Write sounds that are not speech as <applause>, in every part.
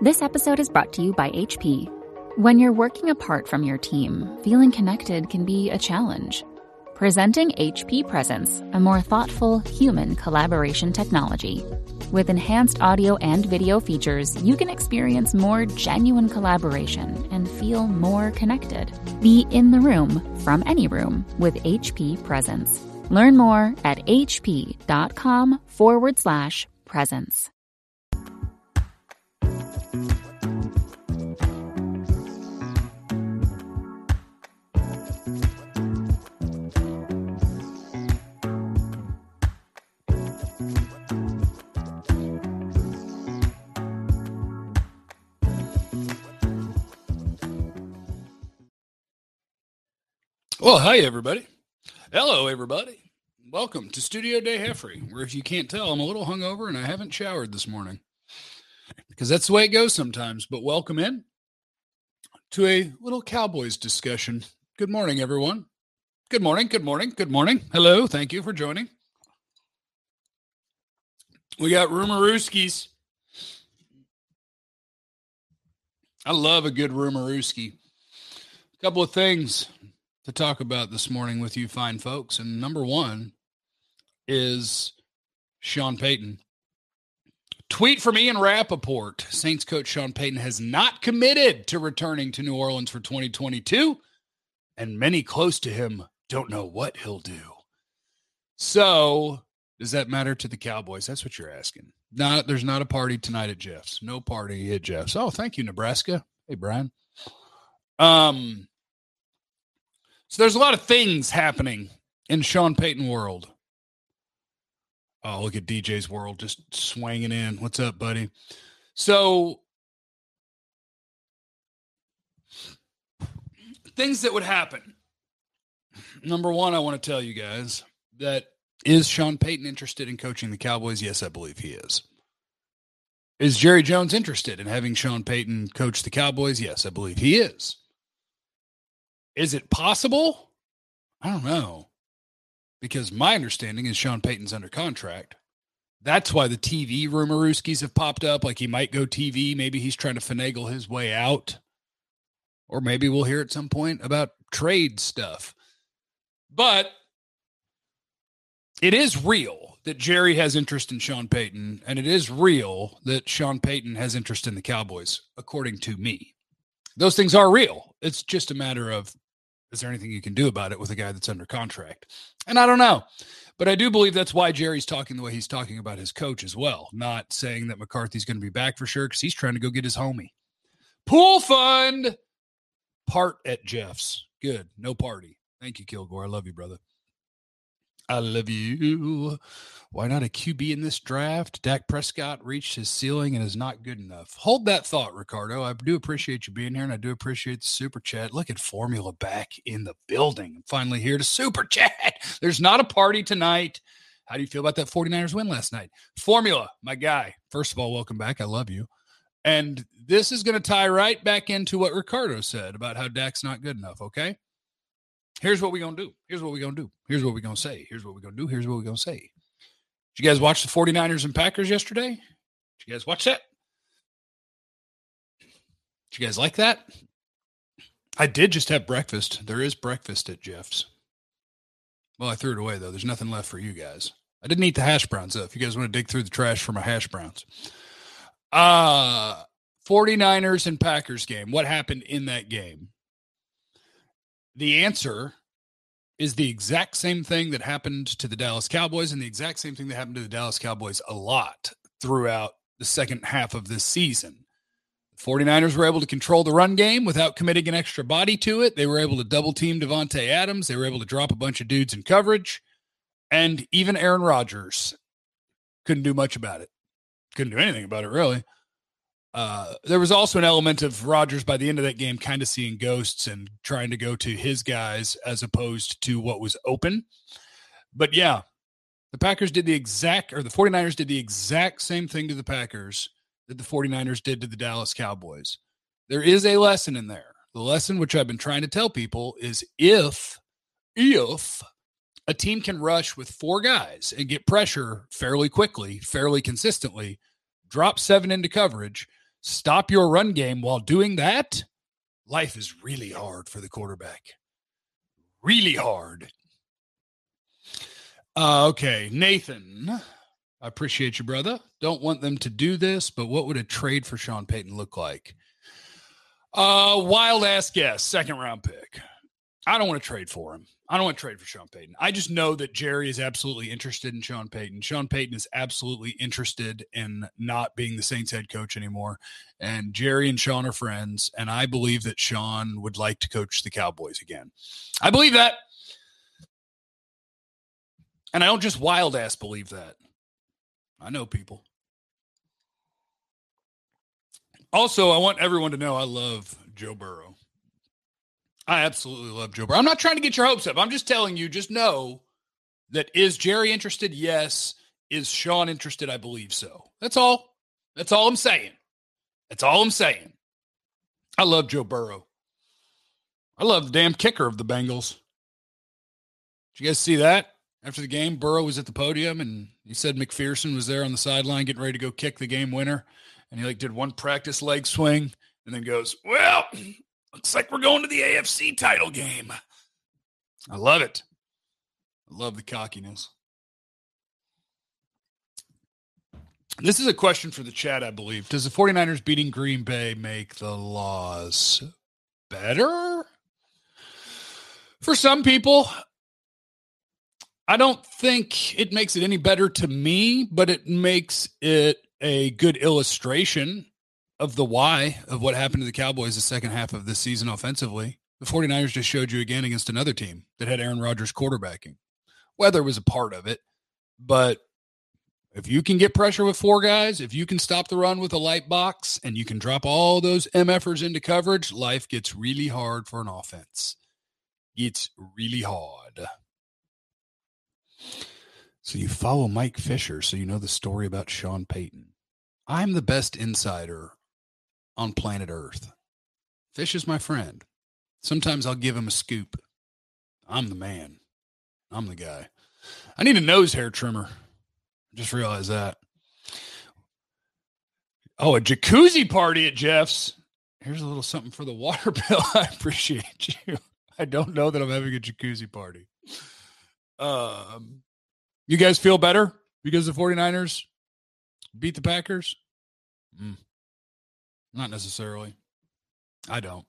This episode is brought to you by HP. When you're working apart from your team, feeling connected can be a challenge. Presenting HP Presence, a more thoughtful, human collaboration technology. With enhanced audio and video features, you can experience more genuine collaboration and feel more connected. Be in the room from any room with HP Presence. Learn more at hp.com forward slash presence. Well, hi, everybody. Hello, everybody. Welcome to Studio Day Heffrey, where if you can't tell, I'm a little hungover and I haven't showered this morning because that's the way it goes sometimes. But welcome in to a little Cowboys discussion. Good morning, everyone. Good morning. Good morning. Good morning. Hello. Thank you for joining. We got Rumorooskies. I love a good Rumorooski. A couple of things to talk about this morning with you fine folks. And number one is Sean Payton. Tweet from Ian Rapoport. Saints coach Sean Payton has not committed to returning to New Orleans for 2022, and many close to him don't know what he'll do. So, does that matter to the Cowboys? That's what you're asking. Not there's not a party tonight at Jeff's. No party at Jeff's. Oh, thank you, Nebraska. Hey, Brian. Um, so there's a lot of things happening in Sean Payton world. Oh, look at DJ's world just swinging in. What's up, buddy? So things that would happen. Number one, I want to tell you guys that is Sean Payton interested in coaching the Cowboys? Yes, I believe he is. Is Jerry Jones interested in having Sean Payton coach the Cowboys? Yes, I believe he is. Is it possible? I don't know. Because my understanding is Sean Payton's under contract. That's why the TV rumorooskies have popped up. Like he might go TV. Maybe he's trying to finagle his way out. Or maybe we'll hear at some point about trade stuff. But it is real that Jerry has interest in Sean Payton, and it is real that Sean Payton has interest in the Cowboys, according to me. Those things are real. It's just a matter of is there anything you can do about it with a guy that's under contract? And I don't know. But I do believe that's why Jerry's talking the way he's talking about his coach as well, not saying that McCarthy's going to be back for sure because he's trying to go get his homie. Pool fund part at Jeff's. Good. No party. Thank you, Kilgore. I love you, brother. I love you. Why not a QB in this draft? Dak Prescott reached his ceiling and is not good enough. Hold that thought, Ricardo. I do appreciate you being here and I do appreciate the super chat. Look at Formula back in the building. I'm finally here to super <laughs> chat. There's not a party tonight. How do you feel about that 49ers win last night? Formula, my guy. First of all, welcome back. I love you. And this is going to tie right back into what Ricardo said about how Dak's not good enough, okay? Here's what we're gonna do. Here's what we're gonna do. Here's what we're gonna say. Here's what we're gonna do. Here's what we're gonna say. Did you guys watch the 49ers and Packers yesterday? Did you guys watch that? Did you guys like that? I did just have breakfast. There is breakfast at Jeff's. Well, I threw it away though. There's nothing left for you guys. I didn't eat the hash browns though. If you guys want to dig through the trash for my hash browns. Uh 49ers and Packers game. What happened in that game? The answer is the exact same thing that happened to the Dallas Cowboys and the exact same thing that happened to the Dallas Cowboys a lot throughout the second half of this season. The 49ers were able to control the run game without committing an extra body to it. They were able to double team Davante Adams. They were able to drop a bunch of dudes in coverage. And even Aaron Rodgers couldn't do much about it. Couldn't do anything about it, really. Uh, there was also an element of Rodgers by the end of that game kind of seeing ghosts and trying to go to his guys as opposed to what was open. But yeah, the Packers did the exact, or the 49ers did the exact same thing to the Packers that the 49ers did to the Dallas Cowboys. There is a lesson in there. The lesson, which I've been trying to tell people, is if, if a team can rush with four guys and get pressure fairly quickly, fairly consistently, drop seven into coverage, stop your run game while doing that, life is really hard for the quarterback. Really hard. Uh, okay, Nathan. I appreciate you, brother. Don't want them to do this, but what would a trade for Sean Payton look like? Uh, wild ass guess, second round pick. I don't want to trade for him. I don't want to trade for Sean Payton. I just know that Jerry is absolutely interested in Sean Payton. Sean Payton is absolutely interested in not being the Saints head coach anymore. And Jerry and Sean are friends. And I believe that Sean would like to coach the Cowboys again. I believe that. And I don't just wild ass believe that. I know people. Also, I want everyone to know I love Joe Burrow. I absolutely love Joe Burrow. I'm not trying to get your hopes up. I'm just telling you, just know that is Jerry interested? Yes. Is Sean interested? I believe so. That's all. That's all I'm saying. That's all I'm saying. I love Joe Burrow. I love the damn kicker of the Bengals. Did you guys see that? After the game, Burrow was at the podium and he said McPherson was there on the sideline getting ready to go kick the game winner. And he like did one practice leg swing and then goes, Well, Looks like we're going to the AFC title game. I love it. I love the cockiness. This is a question for the chat, I believe. Does the 49ers beating Green Bay make the laws better? For some people, I don't think it makes it any better to me, but it makes it a good illustration of the why of what happened to the Cowboys the second half of this season offensively. The 49ers just showed you again against another team that had Aaron Rodgers quarterbacking. Weather was a part of it, but if you can get pressure with four guys, if you can stop the run with a light box and you can drop all those MFers into coverage, life gets really hard for an offense. It's really hard. So you follow Mike Fisher so you know the story about Sean Payton. I'm the best insider on planet Earth. Fish is my friend. Sometimes I'll give him a scoop. I'm the man. I'm the guy. I need a nose hair trimmer. Just realized that. Oh, a jacuzzi party at Jeff's. Here's a little something for the <laughs> water bill. I appreciate you. I don't know that I'm having a jacuzzi party. Um, you guys feel better because the 49ers beat the Packers? Mm. Not necessarily. I don't.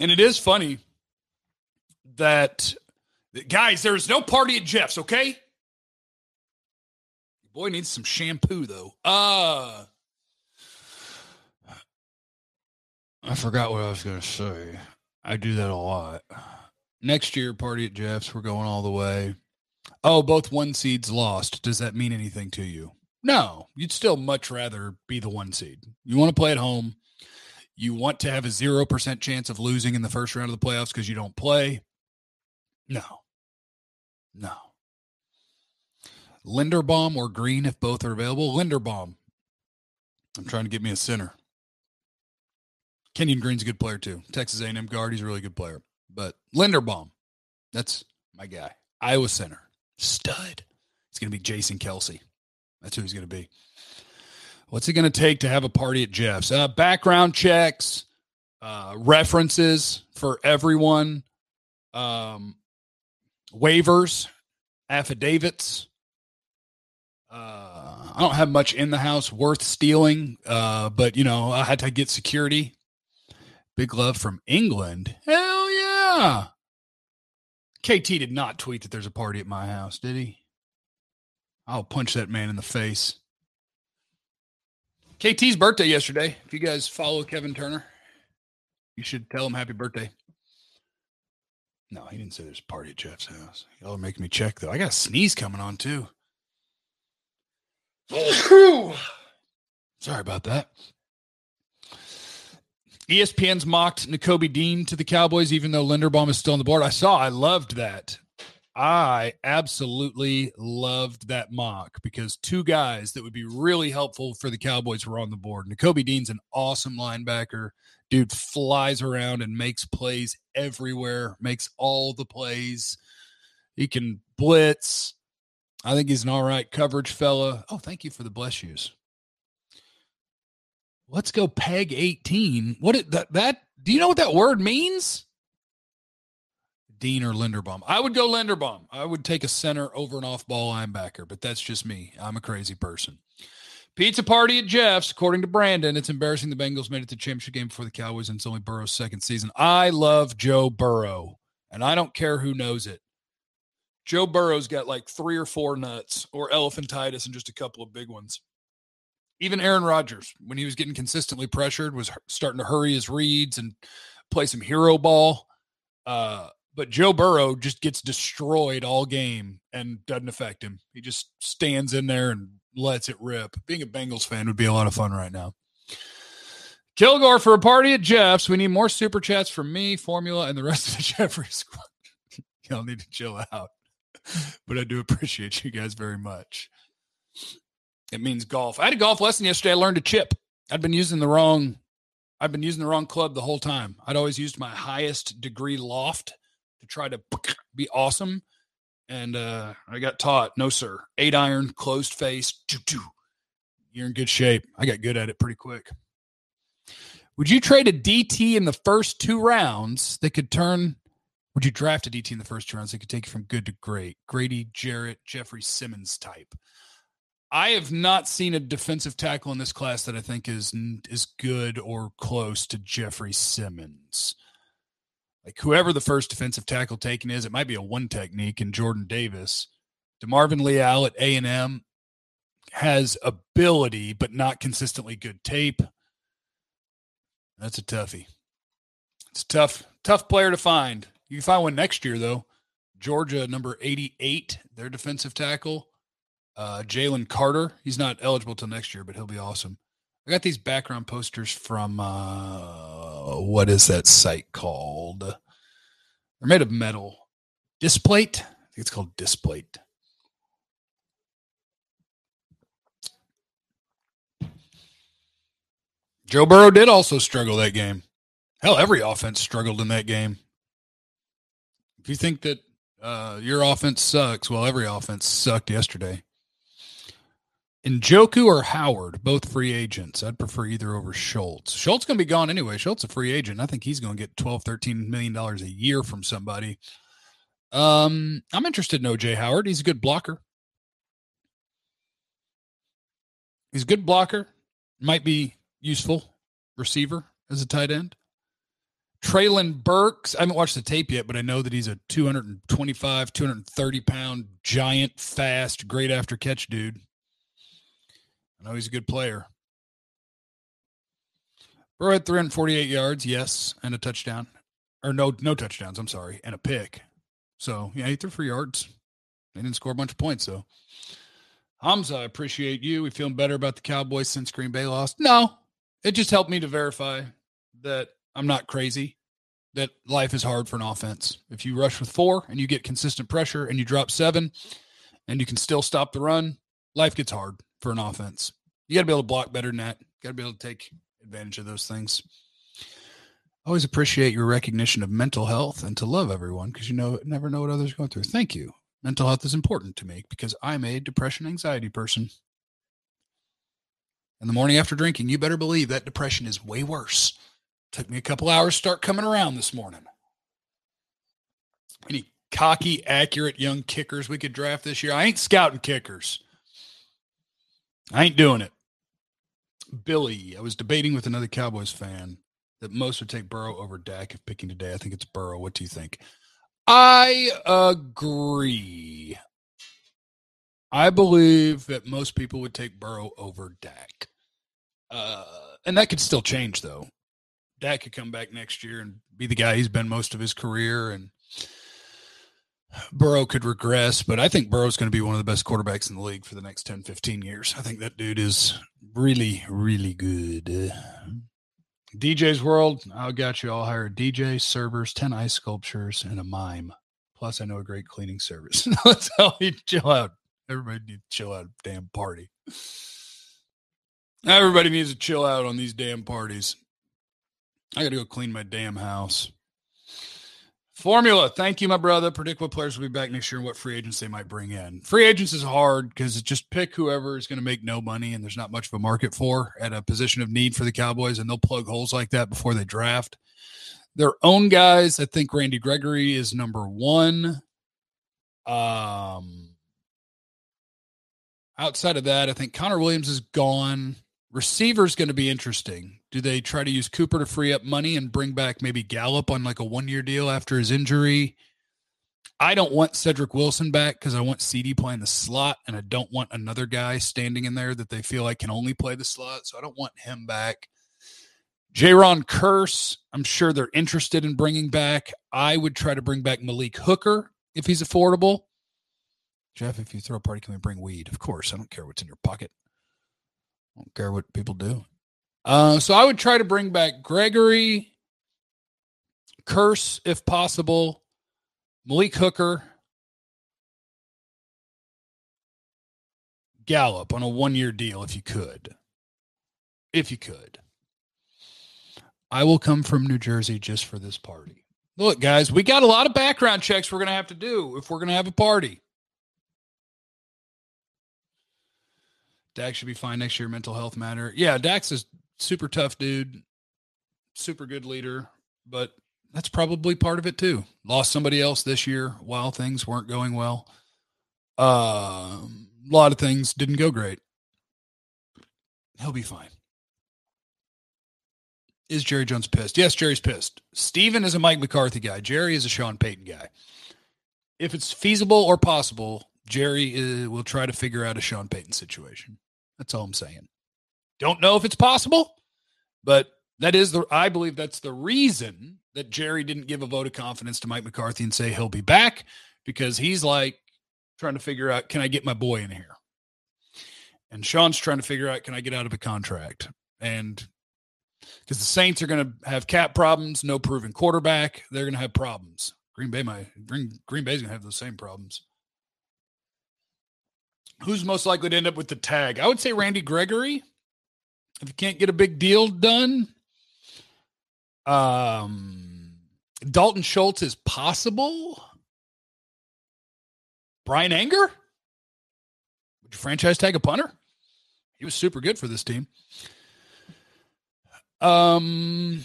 And it is funny that, guys, there's no party at Jeff's, okay? Boy needs some shampoo, though. Uh, I forgot what I was going to say. I do that a lot. Next year, party at Jeff's. We're going all the way. Oh, both one seeds lost. Does that mean anything to you? No, you'd still much rather be the one seed. You want to play at home. You want to have a 0% chance of losing in the first round of the playoffs because you don't play. No. No. Linderbaum or Green, if both are available. Linderbaum. I'm trying to get me a center. Kenyon Green's a good player too. Texas A&M guard, he's a really good player. But Linderbaum, that's my guy. Iowa center, stud. It's going to be Jason Kelce. That's who he's going to be. What's it going to take to have a party at Jeff's? Uh, background checks, uh, references for everyone, um, waivers, affidavits. Uh, I don't have much in the house worth stealing, uh, but you know I had to get security. Big love from England. Hell yeah! KT did not tweet that there's a party at my house, did he? I'll punch that man in the face. KT's birthday yesterday. If you guys follow Kevin Turner, you should tell him happy birthday. No, he didn't say there's a party at Jeff's house. Y'all are making me check though. I got a sneeze coming on too. Sorry about that. ESPN's mocked Nakobe Dean to the Cowboys, even though Linderbaum is still on the board. I saw, I loved that. I absolutely loved that mock because two guys that would be really helpful for the Cowboys were on the board. Nakobe Dean's an awesome linebacker. Dude flies around and makes plays everywhere, makes all the plays. He can blitz. I think he's an all right coverage fella. Oh, thank you for the bless yous. Let's go peg 18. What it, that that do you know what that word means? Dean or Linderbaum. I would go Linderbaum. I would take a center over an off-ball linebacker, but that's just me. I'm a crazy person. Pizza party at Jeff's. According to Brandon, it's embarrassing the Bengals made it to championship game before the Cowboys, and it's only Burrow's second season. I love Joe Burrow, and I don't care who knows it. Joe Burrow's got like three or four nuts or elephantitis and just a couple of big ones. Even Aaron Rodgers, when he was getting consistently pressured, was starting to hurry his reads and play some hero ball. Uh, but Joe Burrow just gets destroyed all game and doesn't affect him. He just stands in there and lets it rip. Being a Bengals fan would be a lot of fun right now. Kilgore for a party at Jeff's. We need more super chats from me, Formula, and the rest of the <laughs> Jeffrey squad. <laughs> Y'all need to chill out. But I do appreciate you guys very much. It means golf. I had a golf lesson yesterday. I learned to chip. I'd been using the wrong I've been using the wrong club the whole time. I'd always used my highest degree loft to try to be awesome. And uh, I got taught, no, sir. Eight iron, closed face. You're in good shape. I got good at it pretty quick. Would you trade a DT in the first two rounds that could turn? Would you draft a DT in the first two rounds that could take you from good to great? Grady Jarrett, Jeffrey Simmons type. I have not seen a defensive tackle in this class that I think is is good or close to Jeffrey Simmons like whoever the first defensive tackle taken is, it might be a one technique in Jordan Davis. DeMarvin Leal at A and M has ability, but not consistently good tape. That's a toughie. It's tough, tough player to find. You can find one next year though. Georgia number eighty-eight, their defensive tackle. Uh, Jalen Carter. He's not eligible till next year, but he'll be awesome. I got these background posters from uh, what is that site called? They're made of metal. Displate? I think it's called Displate. Joe Burrow did also struggle that game. Hell, every offense struggled in that game. If you think that uh, your offense sucks, well, every offense sucked yesterday. Njoku or Howard, both free agents. I'd prefer either over Schultz. Schultz going to be gone anyway. Schultz a free agent. I think he's going to get 12, 13 million dollars a year from somebody. Um, I'm interested in OJ Howard. He's a good blocker. He's a good blocker. Might be useful receiver as a tight end. Treylon Burks. I haven't watched the tape yet, but I know that he's a 225, 230 pound giant, fast, great after catch dude. I know he's a good player. Burrow had 348 yards, yes, and a touchdown. Or no, no touchdowns, I'm sorry, and a pick. So, yeah, he threw for yards. They didn't score a bunch of points, though. Hamza, I appreciate you. We feeling better about the Cowboys since Green Bay lost? No. It just helped me to verify that I'm not crazy, that life is hard for an offense. If you rush with four and you get consistent pressure and you drop seven and you can still stop the run, life gets hard for an offense. You got to be able to block better than that. Got to be able to take advantage of those things. Always appreciate your recognition of mental health and to love everyone because you know never know what others are going through. Thank you. Mental health is important to me because I'm a depression anxiety person. And the morning after drinking, you better believe that depression is way worse. Took me a couple hours to start coming around this morning. Any cocky, accurate young kickers we could draft this year? I ain't scouting kickers. I ain't doing it. Billy, I was debating with another Cowboys fan that most would take Burrow over Dak if picking today. I think it's Burrow. What do you think? I agree. I believe that most people would take Burrow over Dak. Uh, and that could still change, though. Dak could come back next year and be the guy he's been most of his career. And Burrow could regress, but I think Burrow's going to be one of the best quarterbacks in the league for the next 10, 15 years. I think that dude is really, really good. DJ's World, I got you all hired. DJ, servers, 10 ice sculptures, and a mime. Plus, I know a great cleaning service. <laughs> Let's how you chill out. Everybody needs to chill out, damn party. Everybody needs to chill out on these damn parties. I got to go clean my damn house Formula. Thank you, my brother. Predict what players will be back next year and what free agents they might bring in. Free agents is hard because just pick whoever is going to make no money and there's not much of a market for at a position of need for the Cowboys, and they'll plug holes like that before they draft. Their own guys, I think Randy Gregory is number one. Um, outside of that, I think Connor Williams is gone. Receiver is going to be interesting. Do they try to use Cooper to free up money and bring back maybe Gallup on like a one year deal after his injury? I don't want Cedric Wilson back because I want CD playing the slot, and I don't want another guy standing in there that they feel like can only play the slot. So I don't want him back. Jayron Kearse, I'm sure they're interested in bringing back. I would try to bring back Malik Hooker if he's affordable. Jeff, if you throw a party, can we bring weed? Of course. I don't care what's in your pocket. I don't care what people do. Uh, so I would try to bring back Gregory, Kearse if possible, Malik Hooker, Gallup on a one year deal if you could. If you could. I will come from New Jersey just for this party. Look, guys, we got a lot of background checks we're going to have to do if we're going to have a party. Dax should be fine next year. Mental health matter. Yeah, Dax a super tough dude, super good leader, but that's probably part of it too. Lost somebody else this year while things weren't going well. A lot of things didn't go great. He'll be fine. Is Jerry Jones pissed? Yes, Jerry's pissed. Stephen is a Mike McCarthy guy. Jerry is a Sean Payton guy. If it's feasible or possible, Jerry uh, will try to figure out a Sean Payton situation. That's all I'm saying. Don't know if it's possible, but that is the I believe that's the reason that Jerry didn't give a vote of confidence to Mike McCarthy and say he'll be back because he's like trying to figure out can I get my boy in here? And Sean's trying to figure out can I get out of a contract? And because the Saints are going to have cap problems, no proven quarterback, they're going to have problems. Green Bay might Green, Green Bay's going to have those same problems. Who's most likely to end up with the tag? I would say Randy Gregory. If you can't get a big deal done, um, Dalton Schultz is possible. Bryan Anger? Would you franchise tag a punter? He was super good for this team. Um,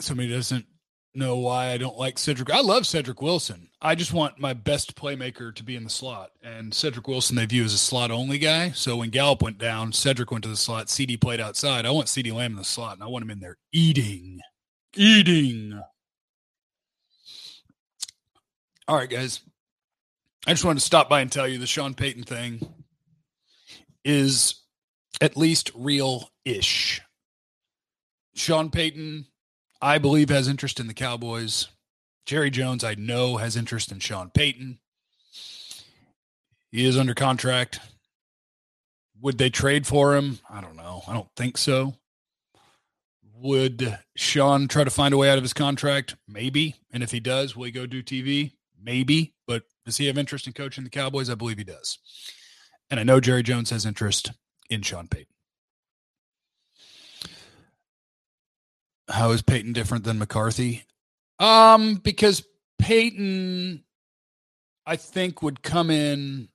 somebody doesn't know why I don't like Cedric. I love Cedric Wilson. I just want my best playmaker to be in the slot. And Cedric Wilson they view as a slot only guy. So when Gallup went down, Cedric went to the slot. CD played outside. I want CD Lamb in the slot, and I want him in there eating, eating. All right, guys. I just wanted to stop by and tell you the Sean Payton thing is at least real ish. Sean Payton I believe has interest in the Cowboys. Jerry Jones, I know, has interest in Sean Payton. He is under contract. Would they trade for him? I don't know. I don't think so. Would Sean try to find a way out of his contract? Maybe. And if he does, will he go do TV? Maybe. But does he have interest in coaching the Cowboys? I believe he does. And I know Jerry Jones has interest in Sean Payton. How is Payton different than McCarthy? Um, because Payton, I think, would come in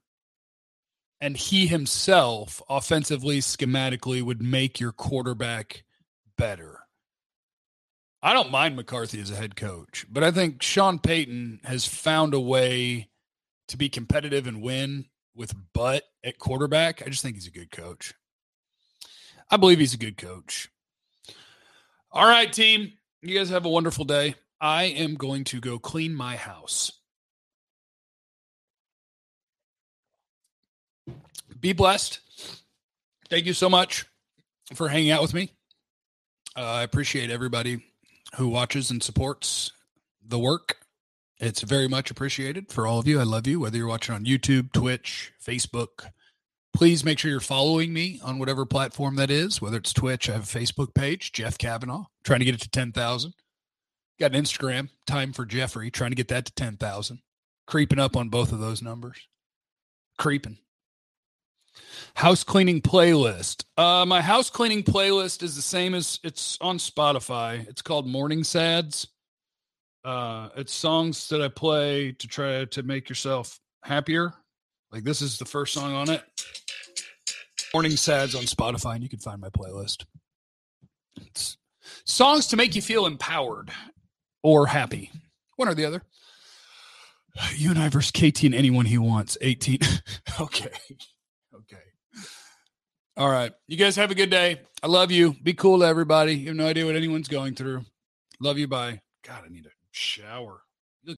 and he himself, offensively, schematically, would make your quarterback better. I don't mind McCarthy as a head coach, but I think Sean Payton has found a way to be competitive and win with butt at quarterback. I just think he's a good coach. I believe he's a good coach. All right, team. You guys have a wonderful day. I am going to go clean my house. Be blessed. Thank you so much for hanging out with me. Uh, I appreciate everybody who watches and supports the work. It's very much appreciated for all of you. I love you, whether you're watching on YouTube, Twitch, Facebook, Please make sure you're following me on whatever platform that is, whether it's Twitch. I have a Facebook page, Jeff Cavanaugh, trying to get it to 10,000. Got an Instagram, Time for Jeffrey, trying to get that to 10,000. Creeping up on both of those numbers. Creeping. House cleaning playlist. Uh, my house cleaning playlist is the same as it's on Spotify. It's called Morning Sads. Uh, it's songs that I play to try to make yourself happier. Like this is the first song on it. Morning Sads on Spotify, and you can find my playlist. It's songs to make you feel empowered or happy, one or the other. You and I versus KT and anyone he wants. 18. <laughs> okay. Okay. All right. You guys have a good day. I love you. Be cool to everybody. You have no idea what anyone's going through. Love you. Bye. God, I need a shower.